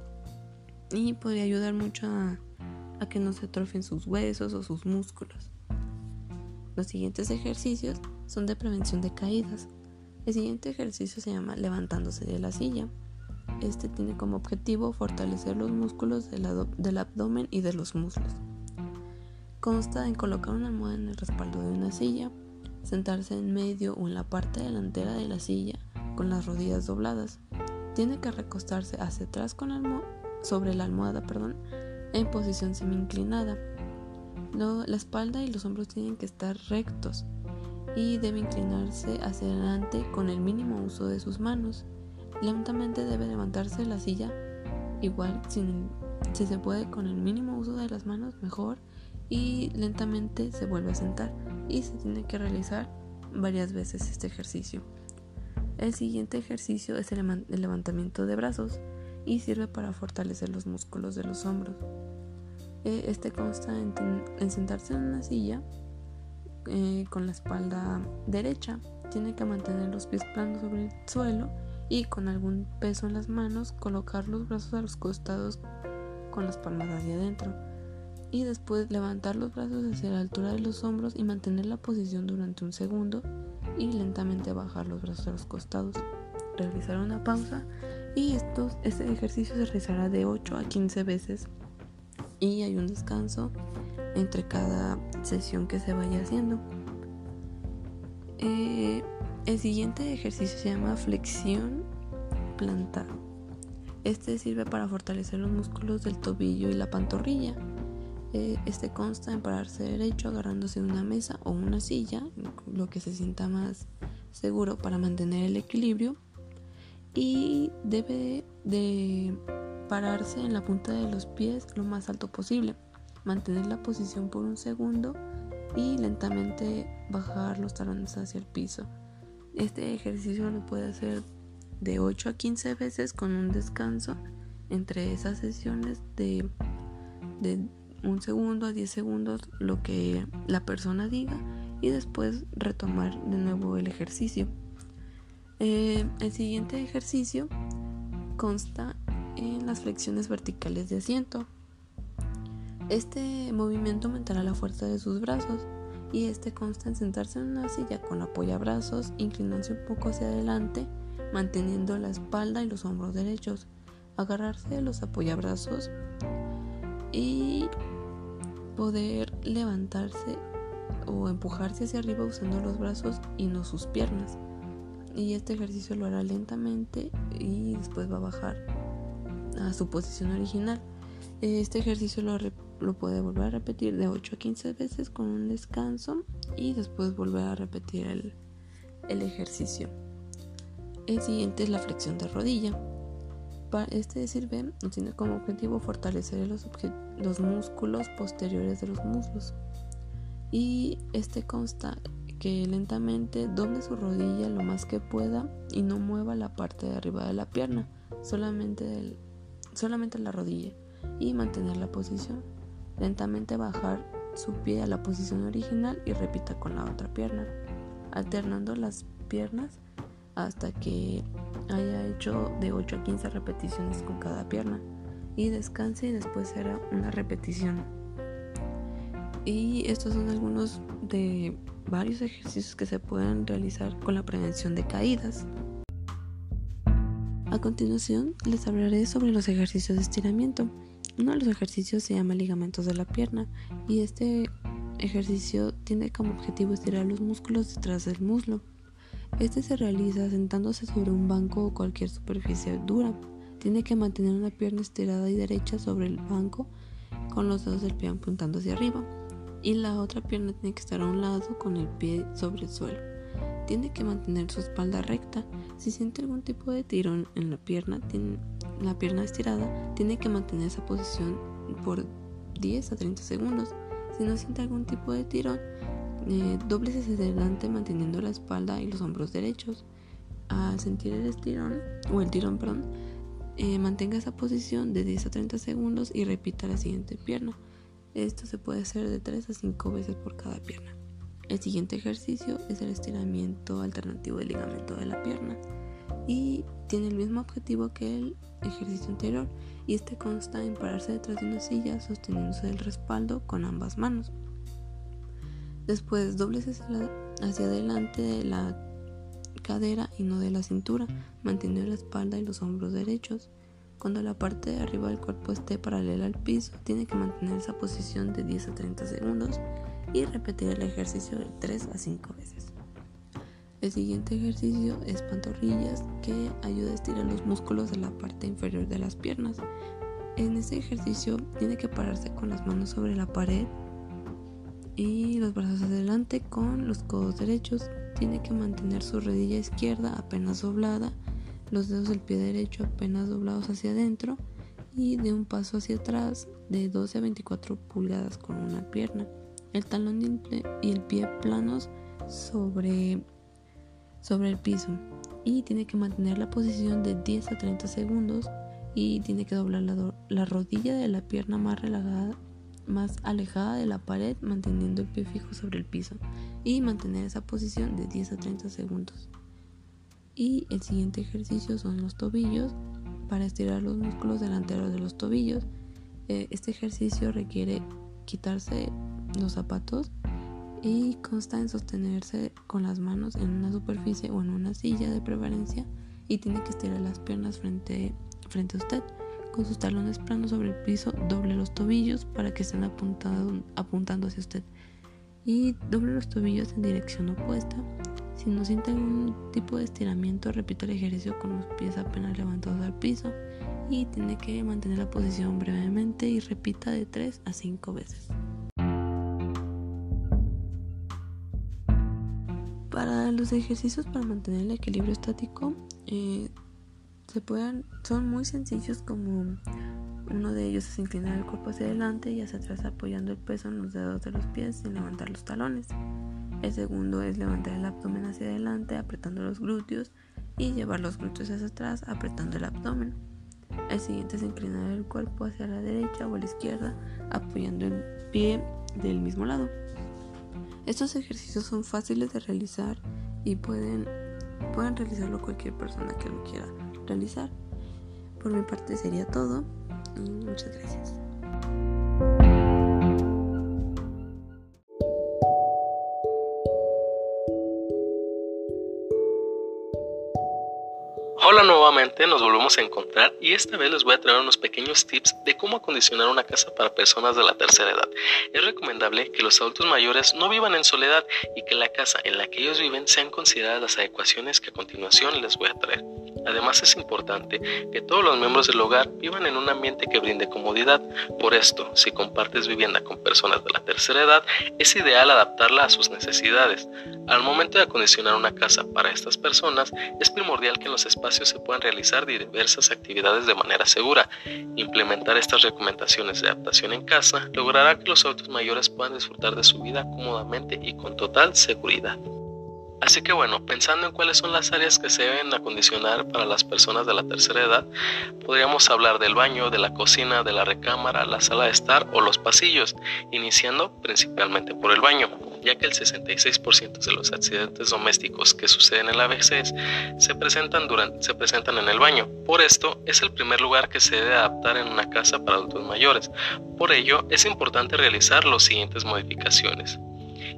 y podría ayudar mucho a, que no se atrofien sus huesos o sus músculos. Los siguientes ejercicios son de prevención de caídas. El siguiente ejercicio se llama levantándose de la silla. Este tiene como objetivo fortalecer los músculos del abdomen y de los muslos. Consta en colocar una almohada en el respaldo de una silla, sentarse en medio o en la parte delantera de la silla con las rodillas dobladas. Tiene que recostarse hacia atrás con sobre la almohada perdón, en posición semi inclinada. la espalda y los hombros tienen que estar rectos y debe inclinarse hacia adelante con el mínimo uso de sus manos. Lentamente debe levantarse la silla, igual si se puede con el mínimo uso de las manos, mejor, y lentamente se vuelve a sentar y se tiene que realizar varias veces este ejercicio. El siguiente ejercicio es el levantamiento de brazos y sirve para fortalecer los músculos de los hombros. Eh, este consta en, sentarse en una silla eh, con la espalda derecha. Tiene que mantener los pies planos sobre el suelo y con algún peso en las manos colocar los brazos a los costados con las palmas hacia adentro. Y después levantar los brazos hacia la altura de los hombros y mantener la posición durante un segundo y lentamente bajar los brazos a los costados. Realizar una pausa y estos, este ejercicio se realizará de 8 a 15 veces y hay un descanso entre cada sesión que se vaya haciendo. Eh, el siguiente ejercicio se llama flexión plantar. Este sirve para fortalecer los músculos del tobillo y la pantorrilla. Eh, este consta en pararse derecho agarrándose una mesa o una silla, lo que se sienta más seguro para mantener el equilibrio y debe de pararse en la punta de los pies lo más alto posible, mantener la posición por un segundo y lentamente bajar los talones hacia el piso. Este ejercicio lo puede hacer de 8 a 15 veces con un descanso entre esas sesiones de, de un segundo a 10 segundos lo que la persona diga y después retomar de nuevo el ejercicio. Eh, el siguiente ejercicio consta en las flexiones verticales de asiento. Este movimiento aumentará la fuerza de sus brazos y este consta en sentarse en una silla con apoyabrazos, inclinarse un poco hacia adelante, manteniendo la espalda y los hombros derechos, agarrarse de los apoyabrazos y poder levantarse o empujarse hacia arriba usando los brazos y no sus piernas y este ejercicio lo hará lentamente y después va a bajar a su posición original. Este ejercicio lo, lo, puede volver a repetir de 8 a 15 veces con un descanso y después volver a repetir el, el ejercicio. El siguiente es la flexión de rodilla. Este sirve, tiene como objetivo fortalecer los, los músculos posteriores de los muslos. Y este consta que lentamente doble su rodilla lo más que pueda y no mueva la parte de arriba de la pierna, solamente, solamente la rodilla y mantener la posición. Lentamente bajar su pie a la posición original y repita con la otra pierna, alternando las piernas hasta que haya hecho de 8 a 15 repeticiones con cada pierna y descanse y después hará una repetición. Y estos son algunos de varios ejercicios que se pueden realizar con la prevención de caídas. A continuación les hablaré sobre los ejercicios de estiramiento. Uno de los ejercicios se llama ligamentos de la pierna y este ejercicio tiene como objetivo estirar los músculos detrás del muslo. Este se realiza sentándose sobre un banco o cualquier superficie dura. Tiene que mantener una pierna estirada y derecha sobre el banco con los dedos del pie apuntando hacia arriba y la otra pierna tiene que estar a un lado con el pie sobre el suelo. Tiene que mantener su espalda recta. Si siente algún tipo de tirón en la pierna, la pierna estirada, tiene que mantener esa posición por 10 a 30 segundos. Si no siente algún tipo de tirón, eh, doble hacia adelante manteniendo la espalda y los hombros derechos. Al sentir el estirón, o el tirón, perdón, eh, mantenga esa posición de 10 a 30 segundos y repita la siguiente pierna Esto se puede hacer de 3 a 5 veces por cada pierna. El siguiente ejercicio es el estiramiento alternativo del ligamento de la pierna y tiene el mismo objetivo que el ejercicio anterior y este consta en pararse detrás de una silla sosteniéndose del respaldo con ambas manos. Después dobles hacia, adelante de la cadera y no de la cintura, manteniendo la espalda y los hombros derechos. Cuando la parte de arriba del cuerpo esté paralela al piso, tiene que mantener esa posición de 10 a 30 segundos y repetir el ejercicio de 3 a 5 veces. El siguiente ejercicio es pantorrillas que ayuda a estirar los músculos de la parte inferior de las piernas. En este ejercicio tiene que pararse con las manos sobre la pared y los brazos adelante con los codos derechos. Tiene que mantener su rodilla izquierda apenas doblada, los dedos del pie derecho apenas doblados hacia adentro y de un paso hacia atrás de 12 a 24 pulgadas con una pierna. El talón y el pie planos sobre, sobre el piso y tiene que mantener la posición de 10 a 30 segundos y tiene que doblar la, la rodilla de la pierna más relajada más alejada de la pared manteniendo el pie fijo sobre el piso y mantener esa posición de 10 a 30 segundos. Y el siguiente ejercicio son los tobillos para estirar los músculos delanteros de los tobillos. Eh, este ejercicio requiere quitarse los zapatos y consta en sostenerse con las manos en una superficie o en una silla de preferencia y tiene que estirar las piernas frente, frente a usted. Con sus talones planos sobre el piso, doble los tobillos para que estén apuntando hacia usted. Y doble los tobillos en dirección opuesta. Si no siente algún tipo de estiramiento, repita el ejercicio con los pies apenas levantados al piso. Y tiene que mantener la posición brevemente y repita de 3 a 5 veces. Para los ejercicios para mantener el equilibrio estático, eh, se pueden, son muy sencillos como uno de ellos es inclinar el cuerpo hacia adelante y hacia atrás apoyando el peso en los dedos de los pies sin levantar los talones. El segundo es levantar el abdomen hacia adelante apretando los glúteos y llevar los glúteos hacia atrás apretando el abdomen. El siguiente es inclinar el cuerpo hacia la derecha o a la izquierda apoyando el pie del mismo lado. Estos ejercicios son fáciles de realizar y pueden, pueden realizarlo cualquier persona que lo quiera realizar. Por mi parte sería todo muchas gracias. Hola nuevamente, nos volvemos a encontrar y esta vez les voy a traer unos pequeños tips de cómo acondicionar una casa para personas de la tercera edad. Es recomendable que los adultos mayores no vivan en soledad y que la casa en la que ellos viven sean consideradas las adecuaciones que a continuación les voy a traer. Además es importante que todos los miembros del hogar vivan en un ambiente que brinde comodidad. Por esto, si compartes vivienda con personas de la tercera edad, es ideal adaptarla a sus necesidades. Al momento de acondicionar una casa para estas personas, es primordial que en los espacios se puedan realizar diversas actividades de manera segura. Implementar estas recomendaciones de adaptación en casa logrará que los adultos mayores puedan disfrutar de su vida cómodamente y con total seguridad. Así que bueno, pensando en cuáles son las áreas que se deben acondicionar para las personas de la tercera edad, podríamos hablar del baño, de la cocina, de la recámara, la sala de estar o los pasillos, iniciando principalmente por el baño, ya que el 66% de los accidentes domésticos que suceden en la vejez se presentan, durante, se presentan en el baño. Por esto, es el primer lugar que se debe adaptar en una casa para adultos mayores. Por ello, es importante realizar las siguientes modificaciones.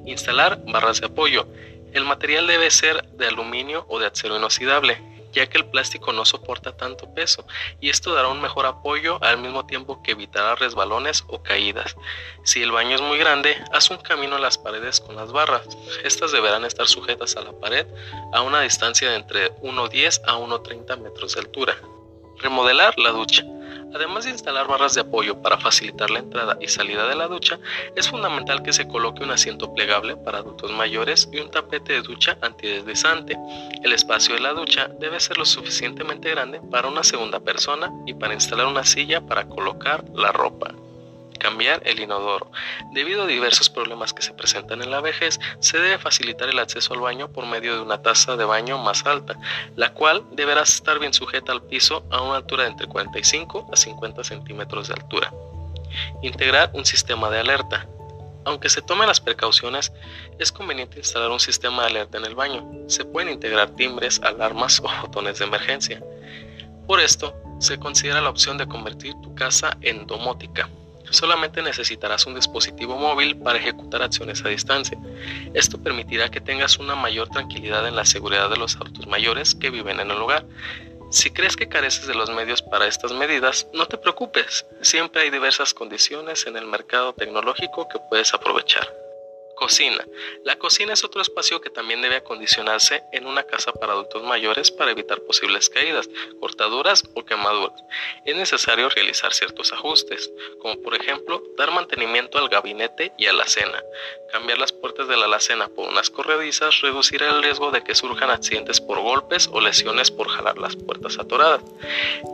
Instalar barras de apoyo el material debe ser de aluminio o de acero inoxidable, ya que el plástico no soporta tanto peso y esto dará un mejor apoyo al mismo tiempo que evitará resbalones o caídas. Si el baño es muy grande, haz un camino a las paredes con las barras. Estas deberán estar sujetas a la pared a una distancia de entre 1,10 a 1,30 metros de altura. Remodelar la ducha. Además de instalar barras de apoyo para facilitar la entrada y salida de la ducha, es fundamental que se coloque un asiento plegable para adultos mayores y un tapete de ducha antideslizante. El espacio de la ducha debe ser lo suficientemente grande para una segunda persona y para instalar una silla para colocar la ropa cambiar el inodoro. Debido a diversos problemas que se presentan en la vejez, se debe facilitar el acceso al baño por medio de una taza de baño más alta, la cual deberá estar bien sujeta al piso a una altura de entre 45 a 50 centímetros de altura. Integrar un sistema de alerta. Aunque se tomen las precauciones, es conveniente instalar un sistema de alerta en el baño. Se pueden integrar timbres, alarmas o botones de emergencia. Por esto, se considera la opción de convertir tu casa en domótica. Solamente necesitarás un dispositivo móvil para ejecutar acciones a distancia. Esto permitirá que tengas una mayor tranquilidad en la seguridad de los adultos mayores que viven en el hogar. Si crees que careces de los medios para estas medidas, no te preocupes, siempre hay diversas condiciones en el mercado tecnológico que puedes aprovechar. Cocina. La cocina es otro espacio que también debe acondicionarse en una casa para adultos mayores para evitar posibles caídas, cortaduras o quemaduras. Es necesario realizar ciertos ajustes, como por ejemplo dar mantenimiento al gabinete y a la cena. Cambiar las puertas de la alacena por unas corredizas reducirá el riesgo de que surjan accidentes por golpes o lesiones por jalar las puertas atoradas.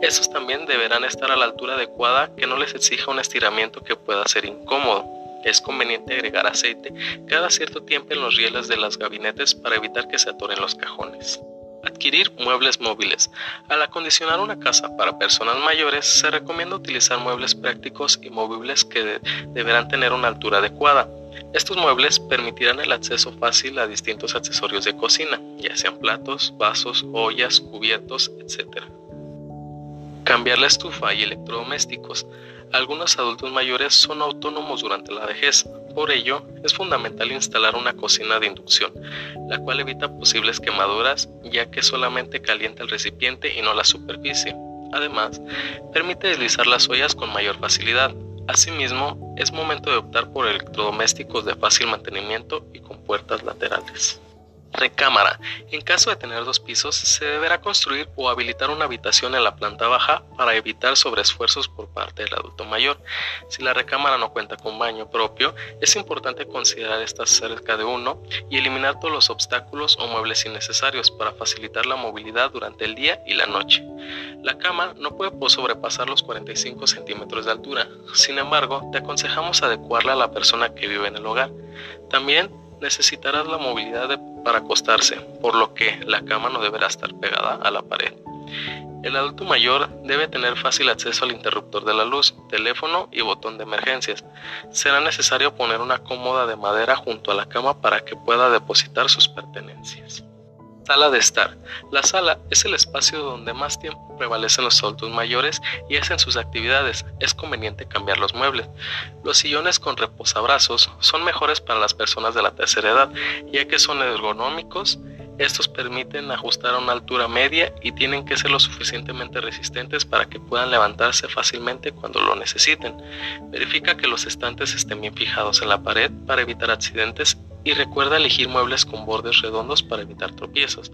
Estos también deberán estar a la altura adecuada que no les exija un estiramiento que pueda ser incómodo. Es conveniente agregar aceite cada cierto tiempo en los rieles de los gabinetes para evitar que se atoren los cajones. Adquirir muebles móviles. Al acondicionar una casa para personas mayores, se recomienda utilizar muebles prácticos y movibles que deberán tener una altura adecuada. Estos muebles permitirán el acceso fácil a distintos accesorios de cocina, ya sean platos, vasos, ollas, cubiertos, etc. Cambiar la estufa y electrodomésticos. Algunos adultos mayores son autónomos durante la vejez, por ello es fundamental instalar una cocina de inducción, la cual evita posibles quemaduras ya que solamente calienta el recipiente y no la superficie. Además, permite deslizar las ollas con mayor facilidad. Asimismo, es momento de optar por electrodomésticos de fácil mantenimiento y con puertas laterales. Recámara. En caso de tener dos pisos, se deberá construir o habilitar una habitación en la planta baja para evitar sobreesfuerzos por parte del adulto mayor. Si la recámara no cuenta con baño propio, es importante considerar esta cerca de uno y eliminar todos los obstáculos o muebles innecesarios para facilitar la movilidad durante el día y la noche. La cama no puede sobrepasar los 45 centímetros de altura, sin embargo, te aconsejamos adecuarla a la persona que vive en el hogar. También necesitarás la movilidad para acostarse, por lo que la cama no deberá estar pegada a la pared. El adulto mayor debe tener fácil acceso al interruptor de la luz, teléfono y botón de emergencias. Será necesario poner una cómoda de madera junto a la cama para que pueda depositar sus pertenencias. Sala de estar. La sala es el espacio donde más tiempo prevalecen los adultos mayores y hacen sus actividades. Es conveniente cambiar los muebles. Los sillones con reposabrazos son mejores para las personas de la tercera edad, ya que son ergonómicos. Estos permiten ajustar a una altura media y tienen que ser lo suficientemente resistentes para que puedan levantarse fácilmente cuando lo necesiten. Verifica que los estantes estén bien fijados en la pared para evitar accidentes y recuerda elegir muebles con bordes redondos para evitar tropiezos.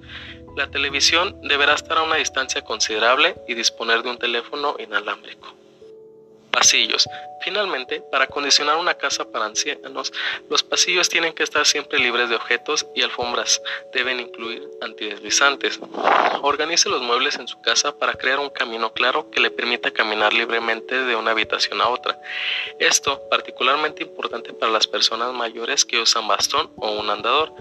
La televisión deberá estar a una distancia considerable y disponer de un teléfono inalámbrico. Pasillos. Finalmente, para acondicionar una casa para ancianos, los pasillos tienen que estar siempre libres de objetos y alfombras. Deben incluir antideslizantes. Organice los muebles en su casa para crear un camino claro que le permita caminar libremente de una habitación a otra. Esto particularmente importante para las personas mayores que usan bastón o un andador.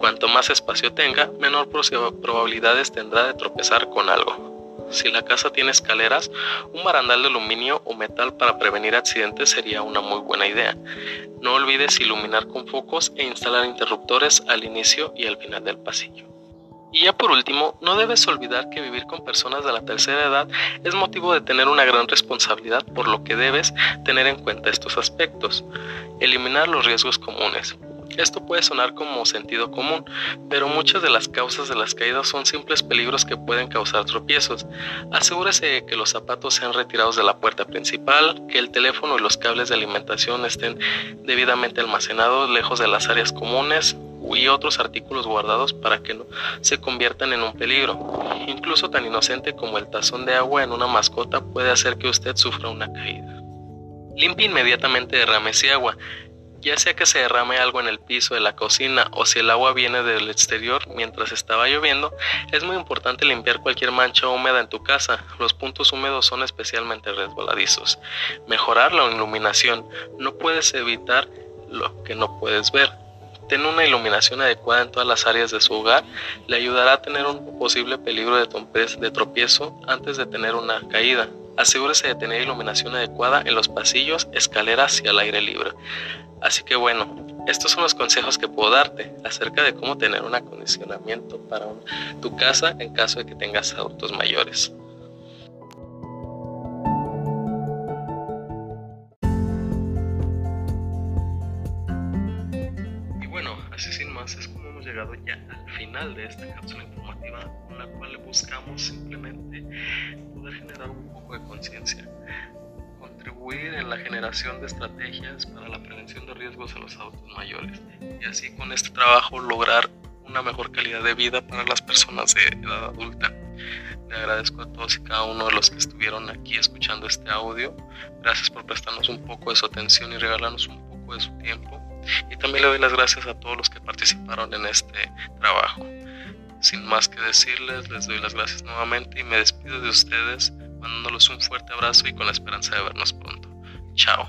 Cuanto más espacio tenga, menor probabilidades tendrá de tropezar con algo. Si la casa tiene escaleras, un barandal de aluminio o metal para prevenir accidentes sería una muy buena idea. No olvides iluminar con focos e instalar interruptores al inicio y al final del pasillo. Y ya por último, no debes olvidar que vivir con personas de la tercera edad es motivo de tener una gran responsabilidad por lo que debes tener en cuenta estos aspectos. Eliminar los riesgos comunes. Esto puede sonar como sentido común, pero muchas de las causas de las caídas son simples peligros que pueden causar tropiezos. Asegúrese de que los zapatos sean retirados de la puerta principal, que el teléfono y los cables de alimentación estén debidamente almacenados lejos de las áreas comunes y otros artículos guardados para que no se conviertan en un peligro. Incluso tan inocente como el tazón de agua en una mascota puede hacer que usted sufra una caída. Limpie inmediatamente derrames y agua ya sea que se derrame algo en el piso de la cocina o si el agua viene del exterior mientras estaba lloviendo, es muy importante limpiar cualquier mancha húmeda en tu casa. Los puntos húmedos son especialmente resbaladizos. Mejorar la iluminación. No puedes evitar lo que no puedes ver. Tener una iluminación adecuada en todas las áreas de su hogar le ayudará a tener un posible peligro de tropiezo antes de tener una caída. Asegúrese de tener iluminación adecuada en los pasillos, escaleras y al aire libre. Así que bueno, estos son los consejos que puedo darte acerca de cómo tener un acondicionamiento para tu casa en caso de que tengas adultos mayores. Y bueno, así sin final de esta cápsula informativa con la cual buscamos simplemente poder generar un poco de conciencia contribuir en la generación de estrategias para la prevención de riesgos a los adultos mayores y así con este trabajo lograr una mejor calidad de vida para las personas de edad adulta. Le agradezco a todos y cada uno de los que estuvieron aquí escuchando este audio. Gracias por prestarnos un poco de su atención y regalarnos un poco de su tiempo. Y también le doy las gracias a todos los que participaron en este trabajo. Sin más que decirles, les doy las gracias nuevamente y me despido de ustedes mandándoles un fuerte abrazo y con la esperanza de vernos pronto. Chao.